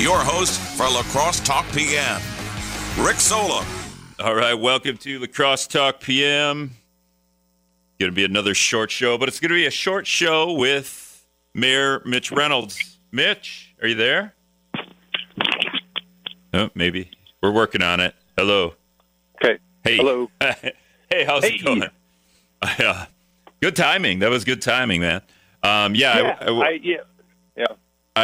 your host for La Crosse Talk PM, Rick Solem. All right, welcome to La Crosse Talk PM. Going to be another short show, but it's going to be a short show with Mayor Mitch Reynolds. Mitch, are you there? Oh, maybe. We're working on it. Hello. Okay. Hey. Hello. hey, how's Hey. it going? Uh, good timing. That was good timing, man. Um, yeah, Yeah, I, I, I, yeah, yeah.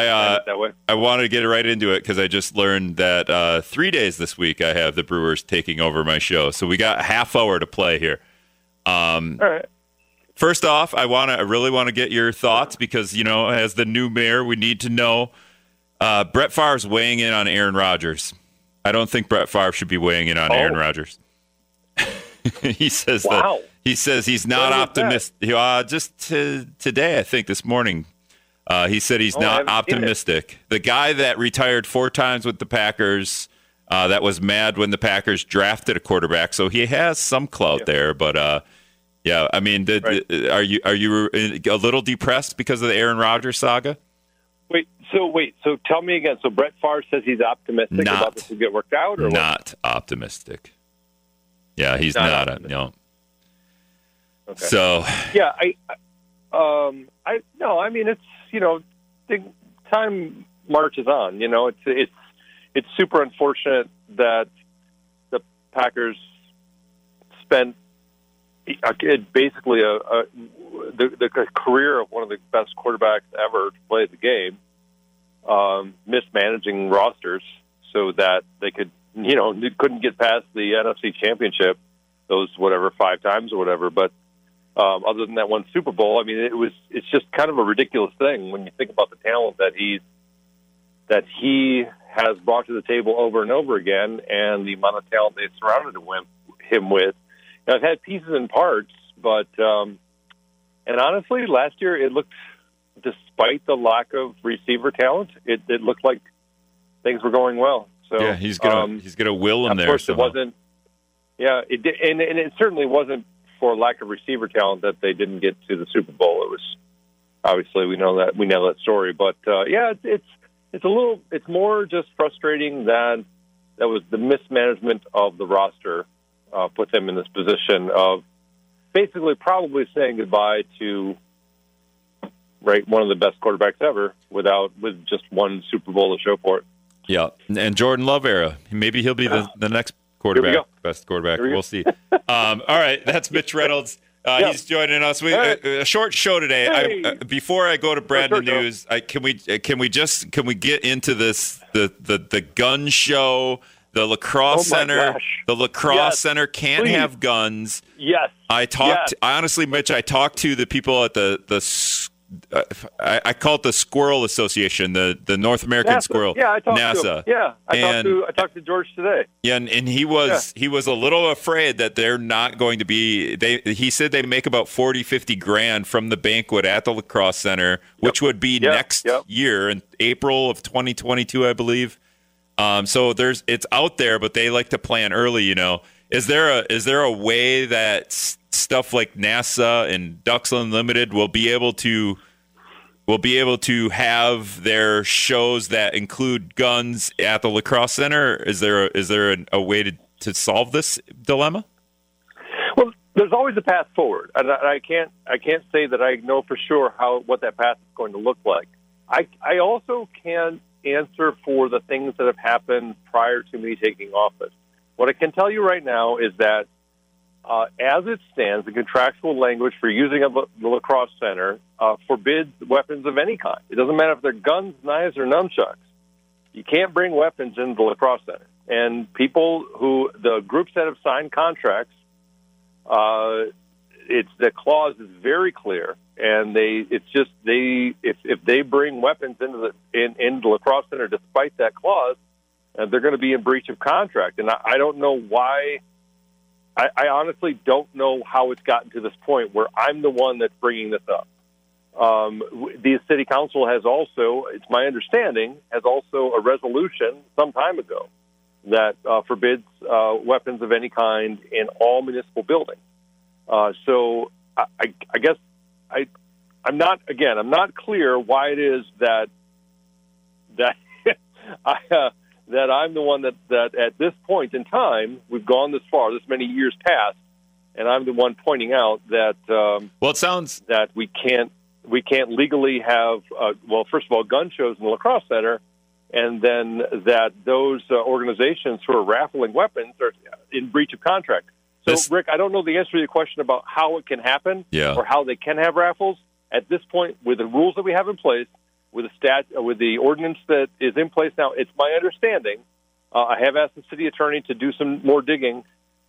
I, uh, that way. I wanted to get right into it because I just learned that uh, three days this week I have the Brewers taking over my show. So we got a half hour to play here. Um, All right. First off, I want to, I really want to get your thoughts because you know, as the new mayor, we need to know. Uh, Brett Favre's weighing in on Aaron Rodgers. I don't think Brett Favre should be weighing in on Oh. Aaron Rodgers. he says that Wow. he says he's not that? optimistic. Uh, just to, today, I think this morning, uh, he said he's Oh, not haven't seen it. optimistic. The guy that retired four times with the Packers, uh, that was mad when the Packers drafted a quarterback, so he has some clout Yeah. there. But uh, yeah, I mean, the, Right. are you are you a little depressed because of the Aaron Rodgers saga? Wait. So wait. So tell me again. So Brett Favre says he's optimistic Not. about this will get worked out, or what? Not optimistic. Yeah, he's Not not. a, no. Okay. So Yeah. I. Um. I no. I mean, it's you know, time marches on. You know, it's it's it's super unfortunate that the Packers spent basically a, a the, the career of one of the best quarterbacks ever to play the game, um, mismanaging rosters so that they could, you know, couldn't get past the NFC Championship those whatever five times or whatever. But um, other than that one Super Bowl, I mean, it was it's just kind of a ridiculous thing when you think about the talent that he's that he has brought to the table over and over again, and the amount of talent they surrounded him with. Now, I've had pieces and parts, but um, and honestly, last year it looked, despite the lack of receiver talent, it, it looked like things were going well. So yeah, he's gonna um, he's gonna will him of there. Of course, it wasn't. Yeah, it did, and, and it certainly wasn't for lack of receiver talent that they didn't get to the Super Bowl. It was obviously we know that we know that story, but uh, yeah, it's, it's it's a little it's more just frustrating than that was the mismanagement of the roster uh, put them in this position of basically probably saying goodbye to right one of the best quarterbacks ever without with just one Super Bowl to show for it. Yeah, and Jordan Love era. Maybe he'll be the, the next quarterback, best quarterback. We go. We'll see. Um, all right, that's Mitch Reynolds. Uh, Yeah. He's joining us. We, a, a short show today. Hey. I, uh, before I go to Brandon show. News, I, can we uh, can we just can we get into this the the, the gun show? The La Crosse Oh center, gosh. the La Crosse Yes, center can't please. have guns. Yes, I talked. Yes. Honestly, Mitch, I talked to the people at the the. Uh, I, I call it the Squirrel Association, the the North American NASA. Squirrel. Yeah, I talked NASA. to him. Yeah, I And- talked to I talked to George today. Yeah, and, and he was he was a little afraid that they're not going to be. They he said they make about 40, 50 grand from the banquet at the La Crosse center, which would be Yep, next yep. year in April of twenty twenty two, I believe. Um, so there's it's out there, but they like to plan early. You know, is there a is there a way that stuff like NASA and Ducks Unlimited will be able to will be able to have their shows that include guns at the La Crosse center? Is there a, is there a, a way to to solve this dilemma? Well, there's always a path forward, and I, I can't I can't say that I know for sure how what that path is going to look like. I I also can't answer for the things that have happened prior to me taking office. What I can tell you right now is that uh, as it stands, the contractual language for using a, the La Crosse center uh, forbids weapons of any kind. It doesn't matter if they're guns, knives, or nunchucks. You can't bring weapons into the La Crosse center. And people who the groups that have signed contracts, uh, it's the clause is very clear, and they it's just they if if they bring weapons into the in into the La Crosse center despite that clause, uh, they're going to be in breach of contract. And I, I don't know why. I, I honestly don't know how it's gotten to this point where I'm the one that's bringing this up. Um, the city council has also, it's my understanding, has also a resolution some time ago that uh, forbids uh, weapons of any kind in all municipal buildings. Uh, so I, I, I guess I, I'm not again. I'm not clear why it is that that I, uh, that I'm the one that, that at this point in time, we've gone this far, this many years past, and I'm the one pointing out that um, Well, it sounds that we can't we can't legally have uh, well, first of all, gun shows in the La Crosse center, and then that those uh, organizations who are raffling weapons are in breach of contract. So, This- Rick, I don't know the answer to your question about how it can happen Yeah. or how they can have raffles. At this point, with the rules that we have in place, with the stat, uh, with the ordinance that is in place now, it's my understanding. Uh, I have asked the city attorney to do some more digging,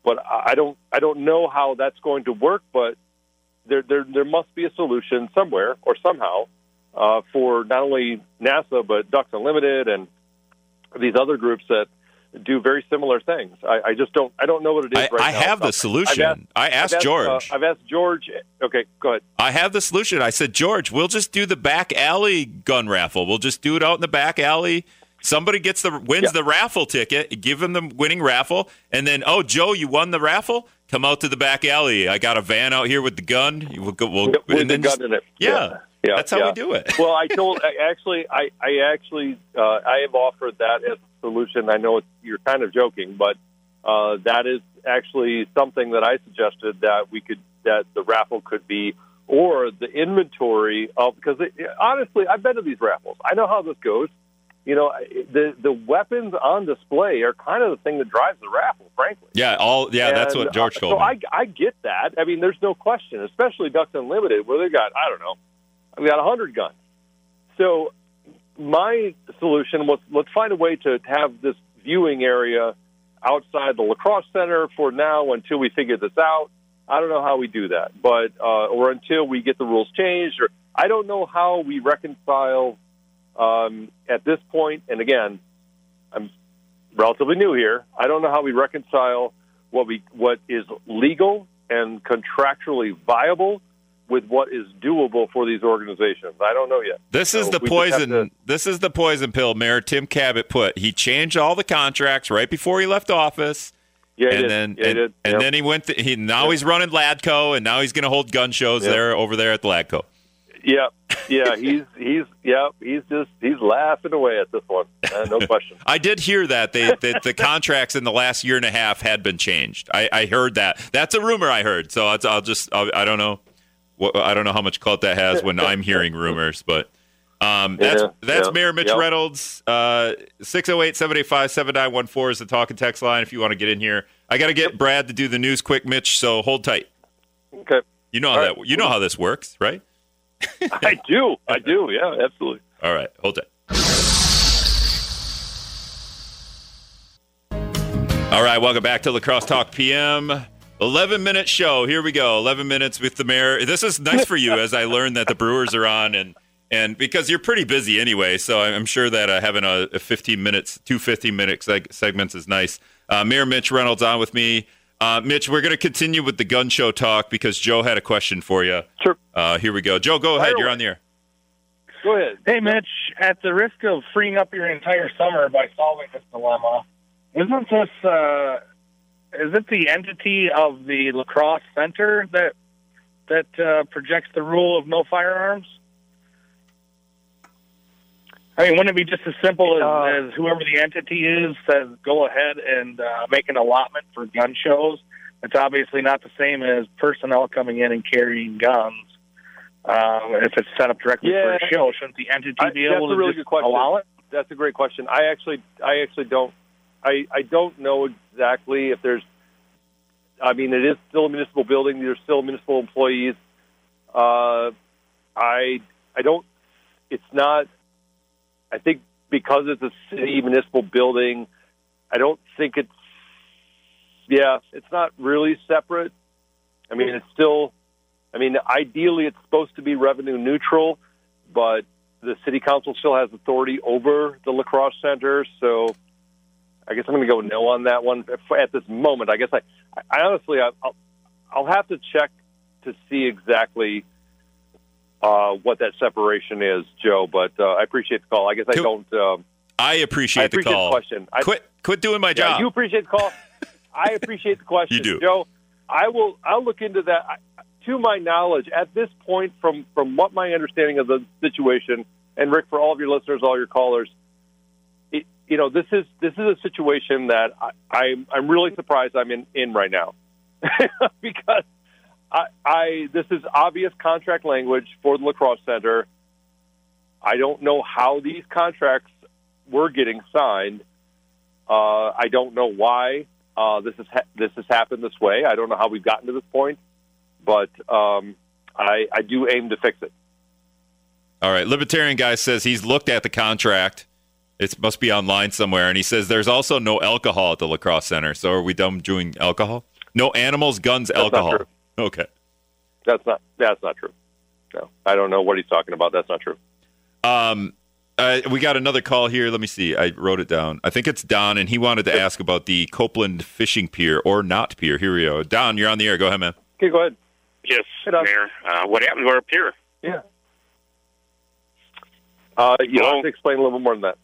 but I don't I don't know how that's going to work. But there there there must be a solution somewhere or somehow uh, for not only NASA but Ducks Unlimited and these other groups that do very similar things. I, I just don't I don't know what it is I, right I now. have the solution. asked- I I've asked uh, George. I've asked George. Okay, go ahead. I have the solution. I said, George, we'll just do the back alley gun raffle. We'll just do it out in the back alley. Somebody gets the wins Yeah. the raffle ticket, give them the winning raffle, and then oh Joe, you won the raffle. Come out to the back alley. I got a van out here with the gun. We'll go. We'll, with the gun just- in it. Yeah, yeah, that's how yeah. we do it. well, I told I actually, I, I actually, uh, I have offered that as a solution. I know it's, you're kind of joking, but uh, that is actually something that I suggested that we could, that the raffle could be, or the inventory of because it, honestly, I've been to these raffles. I know how this goes. You know, the the weapons on display are kind of the thing that drives the raffle, frankly. Yeah, all yeah. that's what George uh, told so me. I, I get that. I mean, there's no question, especially Ducks Unlimited, where they got I don't know, we got a hundred guns. So my solution was let's find a way to have this viewing area outside the La Crosse center for now until we figure this out. I don't know how we do that, but uh, or until we get the rules changed, or I don't know how we reconcile um, at this point. And again, I'm relatively new here. I don't know how we reconcile what we what is legal and contractually viable with what is doable for these organizations. I don't know yet. This is So the just have poison. to- This is the poison pill Mayor Tim Kabat put. He changed all the contracts right before he left office. Yeah, he and did. then yeah, he and, and Yep. then he went. To, he now he's running Ladco, and now he's going to hold gun shows Yep. there over there at the Ladco. yeah, yeah, he's he's yeah, he's just he's laughing away at this one. Uh, no question. I did hear that they that the contracts in the last year and a half had been changed. I, I heard that. That's a rumor I heard. So I'll, I'll just I'll, I don't know. I don't know how much clout that has when I'm hearing rumors, but um, that's Yeah, that's yeah, Mayor Mitch yeah. Reynolds. Uh, 608-785-7914 is the talk and text line if you want to get in here. I got to get Brad to do the news quick, Mitch. So hold tight. Okay, You know how All that right. you know how this works, right? I do, I do. Yeah, absolutely. All right, hold tight. All right, welcome back to La Crosse Talk PM. 11 minute show. Here we go. 11 minutes with the mayor. This is nice for you as I learned that the Brewers are on and and because you're pretty busy anyway, so I'm sure that uh, having a, a 15 minutes, two 15 minute seg- segments is nice. Uh, Mayor Mitch Reynolds on with me. Uh, Mitch, we're going to continue with the gun show talk because Joe had a question for you. Sure. Uh, here we go. Joe, go ahead. Fire You're on the air. Go ahead. Hey, Mitch, at the risk of freeing up your entire summer by solving this dilemma, isn't this, uh, is it the entity of the La Crosse center that, that uh, projects the rule of no firearms? I mean, wouldn't it be just as simple as, Uh, as whoever the entity is says, go ahead and uh, make an allotment for gun shows? It's obviously not the same as personnel coming in and carrying guns. Um, if it's set up directly for Yeah. a show, shouldn't the entity I- be able to really just allow it? That's a great question. I actually, I actually don't, I, I don't know exactly if there's. I mean, it is still a municipal building. There's still municipal employees. Uh, I, I don't. It's not. I think because it's a city municipal building, I don't think it's. Yeah, it's not really separate. I mean, it's still. I mean, ideally, it's supposed to be revenue neutral, but the city council still has authority over the La Crosse center. So I guess I'm going to go no on that one at this moment. I guess I, I honestly, I- I'll, I'll have to check to see exactly uh, what that separation is, Joe. But uh, I appreciate the call. I guess I don't. Um, I appreciate, I appreciate the call. question. I, quit, quit doing my yeah, job. you appreciate the call. I appreciate the question, You do. Joe. I will. I'll look into that. I, to my knowledge, at this point, from from what my understanding of the situation, and Rick, for all of your listeners, all your callers, you know, this is this is a situation that I, I'm I'm really surprised I'm in in right now because I, I this is obvious contract language for the La Crosse center. I don't know how these contracts were getting signed. Uh, I don't know why uh, this has ha- this has happened this way. I don't know how we've gotten to this point, but um, I, I do aim to fix it. All right, libertarian guy says he's looked at the contract. It must be online somewhere, and he says there's also no alcohol at the La Crosse center. So are we done doing alcohol? No animals, guns, That's not alcohol. true. Okay. That's not that's not true. No, I don't know what he's talking about. That's not true. Um, uh, we got another call here. Let me see. I wrote it down. I think it's Don, and he wanted to ask about the Copeland fishing pier or not pier. Here we go. Don, you're on the air. Go ahead, man. Okay, go ahead. Yes, Hey, Mayor. Uh, what happened to our pier? Yeah. Uh, you Well- have to explain a little bit more than that.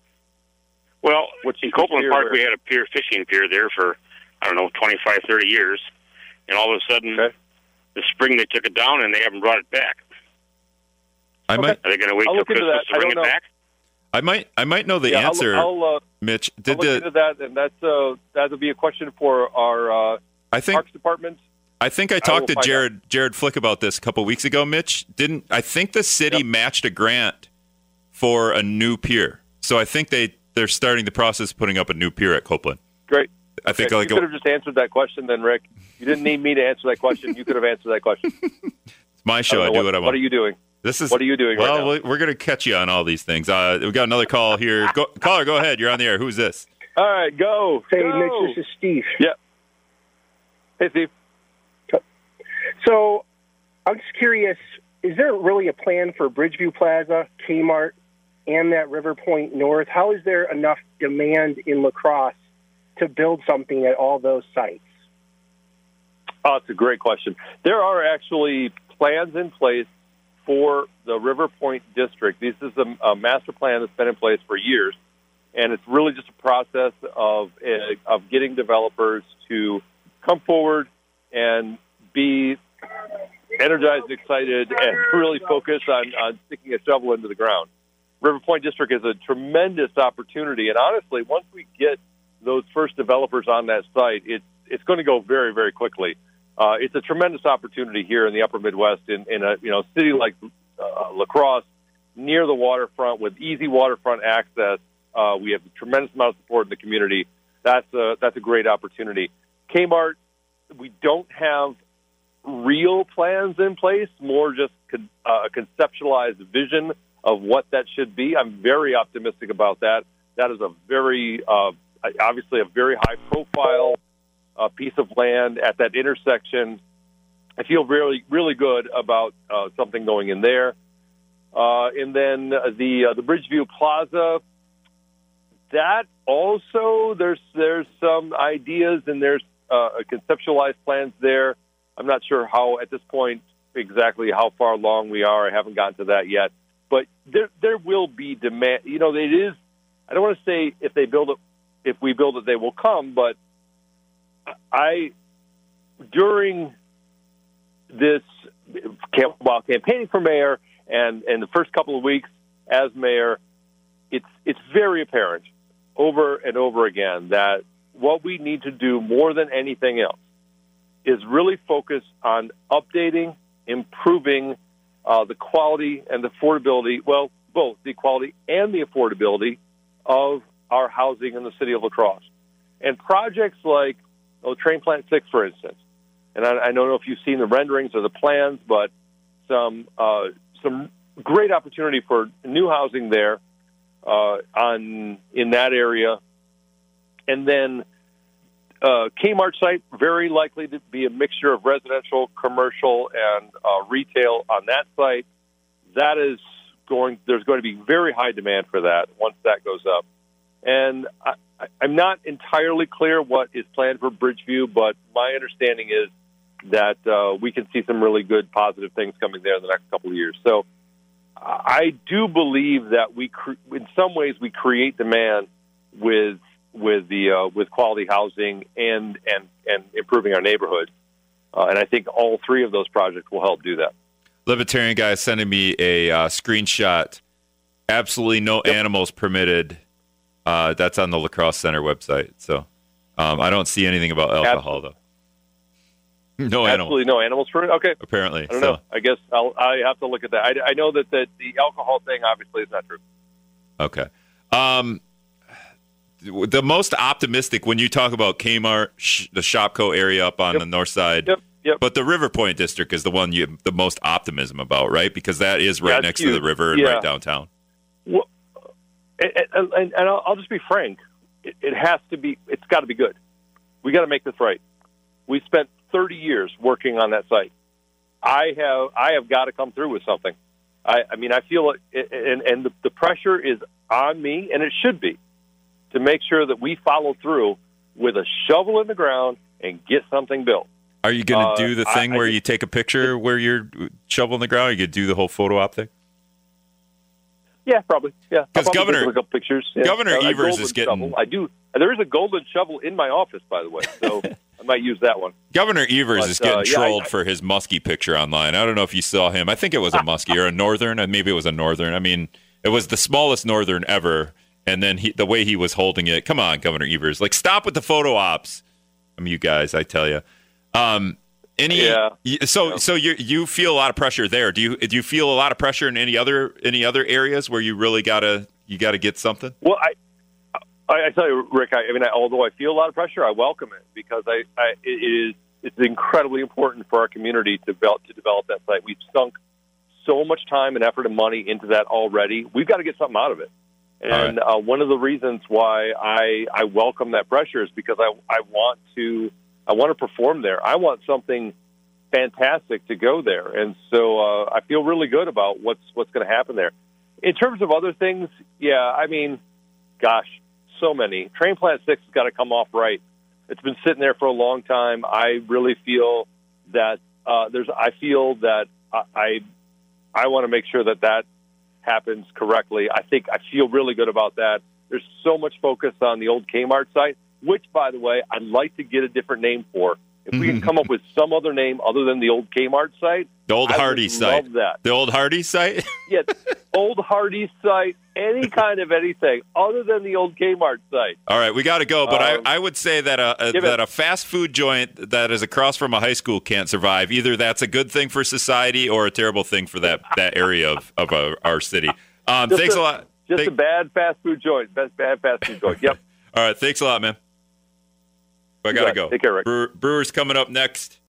Well, Which- in Copeland Park, were- we had a pier, fishing pier there for, I don't know, 25, 30 years. And all of a sudden, Okay. this spring they took it down and they haven't brought it back. I might, Are they going to wait I'll till Christmas that. to bring it know. back? I might, I might know the yeah, answer. I'll, I'll, uh, Mitch, I'll look the? into that, and that's uh, that'll be a question for our uh, I think, Parks Department. I think I will talked to find Jared, Jared Flick about this a couple weeks ago. Mitch didn't. I think the city Yep. matched a grant for a new pier, so I think they they're starting the process of putting up a new pier at Copeland. Great. I think Okay, like you could have just answered that question, then, Rick. You didn't need me to answer that question. You could have answered that question. it's my show. I, don't do know what, I want. What are you doing? This is What are you doing right Well, now? we- we're going to catch you on all these things. Uh, we got another call here. Go, caller, go ahead. You're on the air. Who's this? All right, go. Hey, go. Mitch, this is Steve. Yep. Hey, Steve. So I'm just curious, is there really a plan for Bridgeview Plaza, Kmart, and that River Point North? How is there enough demand in La Crosse to build something at all those sites? Oh, it's a great question. There are actually plans in place for the River Point district. This is a, a master plan that's been in place for years, and it's really just a process of uh, of getting developers to come forward and be energized, excited, and really focus on, on sticking a shovel into the ground. River Point District is a tremendous opportunity, and honestly, once we get those first developers on that site, it's it's going to go very, very quickly. Uh, it's a tremendous opportunity here in the Upper Midwest, in, in a you know city like uh, La Crosse, near the waterfront with easy waterfront access. Uh, we have a tremendous amount of support in the community. That's a that's a great opportunity. Kmart, we don't have real plans in place, more just con- uh, a conceptualized vision of what that should be. I'm very optimistic about that. That is a very, uh, obviously, a very high profile uh, piece of land at that intersection. I feel really, really good about uh, something going in there. Uh, and then the uh, the Bridgeview Plaza. That also there's there's some ideas and there's uh, conceptualized plans there. I'm not sure how at this point exactly how far along we are. I haven't gotten to that yet, but there there will be demand. You know, it is. I don't want to say if they build it, if we build it, they will come. But I during this camp, while campaigning for mayor and and the first couple of weeks as mayor, it's it's very apparent over and over again that what we need to do more than anything else is really focus on updating, improving uh, the quality and the affordability. Well, both the quality and the affordability of our housing in the city of La Crosse. And projects like oh, Trane Plant Six, for instance. And I, I don't know if you've seen the renderings or the plans, but some uh, some great opportunity for new housing there uh, on in that area. And then uh, Kmart site very likely to be a mixture of residential, commercial, and uh, retail on that site. That is going. There's going to be very high demand for that once that goes up. And I, I, I'm not entirely clear what is planned for Bridgeview, but my understanding is that uh, we can see some really good positive things coming there in the next couple of years. So I do believe that we, cre- in some ways, we create demand with with the uh, with quality housing and and and improving our neighborhood. Uh, and I think all three of those projects will help do that. Libertarian guy sending me a uh, screenshot. Absolutely no animals permitted Uh, that's on the La Crosse center website. So um, I don't see anything about alcohol though. No animals, Absolutely no animals for it. Okay, apparently. I don't so, know. I guess I'll I have to look at that. I, I know that the, the alcohol thing obviously is not true. Okay. Um, the most optimistic when you talk about Kmart, sh- the Shopko area up on Yep. the north side. Yep, yep. But the River Point district is the one you have the most optimism about, right? Because that is right Yeah, next to the river and Yeah. right downtown. Well, and, and, and I'll, I'll just be frank. It, it has to be. It's got to be good. We got to make this right. We spent 30 years working on that site. I have. I have got to come through with something. I, I mean, I feel it, and and the, the pressure is on me, and it should be, to make sure that we follow through with a shovel in the ground and get something built. Are you going to Uh, do the thing I where just- you take a picture where you're shoveling the ground? You could do the whole photo op thing? Yeah, probably. Yeah, I'll 'Cause probably Governor- take a couple pictures. Yeah. Governor a Evers is getting- Shovel. I do. There is a golden shovel in my office, by the way, so I might use that one. Governor Evers But, is getting uh, yeah, I- trolled I- for his muskie picture online. I don't know if you saw him. I think it was a muskie or a northern. and Maybe it was a northern. I mean, it was the smallest northern ever. And then he, the way he was holding it. Come on, Governor Evers. Like, stop with the photo ops. I mean, you guys, I tell you. Um, any Yeah. so so you you feel a lot of pressure there. Do you do you feel a lot of pressure in any other any other areas where you really gotta you gotta get something? Well, I, I, I tell you, Rick. I, I mean, I, although I feel a lot of pressure, I welcome it because I, I it is it's incredibly important for our community to develop to develop that site. We've sunk so much time and effort and money into that already. We've got to get something out of it. And uh, one of the reasons why I I welcome that pressure is because I I want to I want to perform there. I want something fantastic to go there, and so uh, I feel really good about what's what's going to happen there. In terms of other things, yeah, I mean, gosh, so many. Trane Plant Six has got to come off right. It's been sitting there for a long time. I really feel that uh, there's. I feel that I I, I want to make sure that that happens correctly. I think I feel really good about that. There's so much focus on the old Kmart site, which, by the way, I'd like to get a different name for. If we can come up with some other name other than the old Kmart site, The old Hardy site. love that. The old Hardy site. Yeah, old Hardy site, any kind of anything other than the old Kmart site. All right, we got to go. But Um, I, I would say that a, a it- that a fast food joint that is across from a high school can't survive. Either that's a good thing for society or a terrible thing for that that area of of our, our city. Um, thanks a, a- lot. Just Thank- a bad fast food joint. Best bad fast food joint. Yep. All right, thanks a lot, man. I gotta got go. Take care, Rick. Brewer, Brewers coming up next.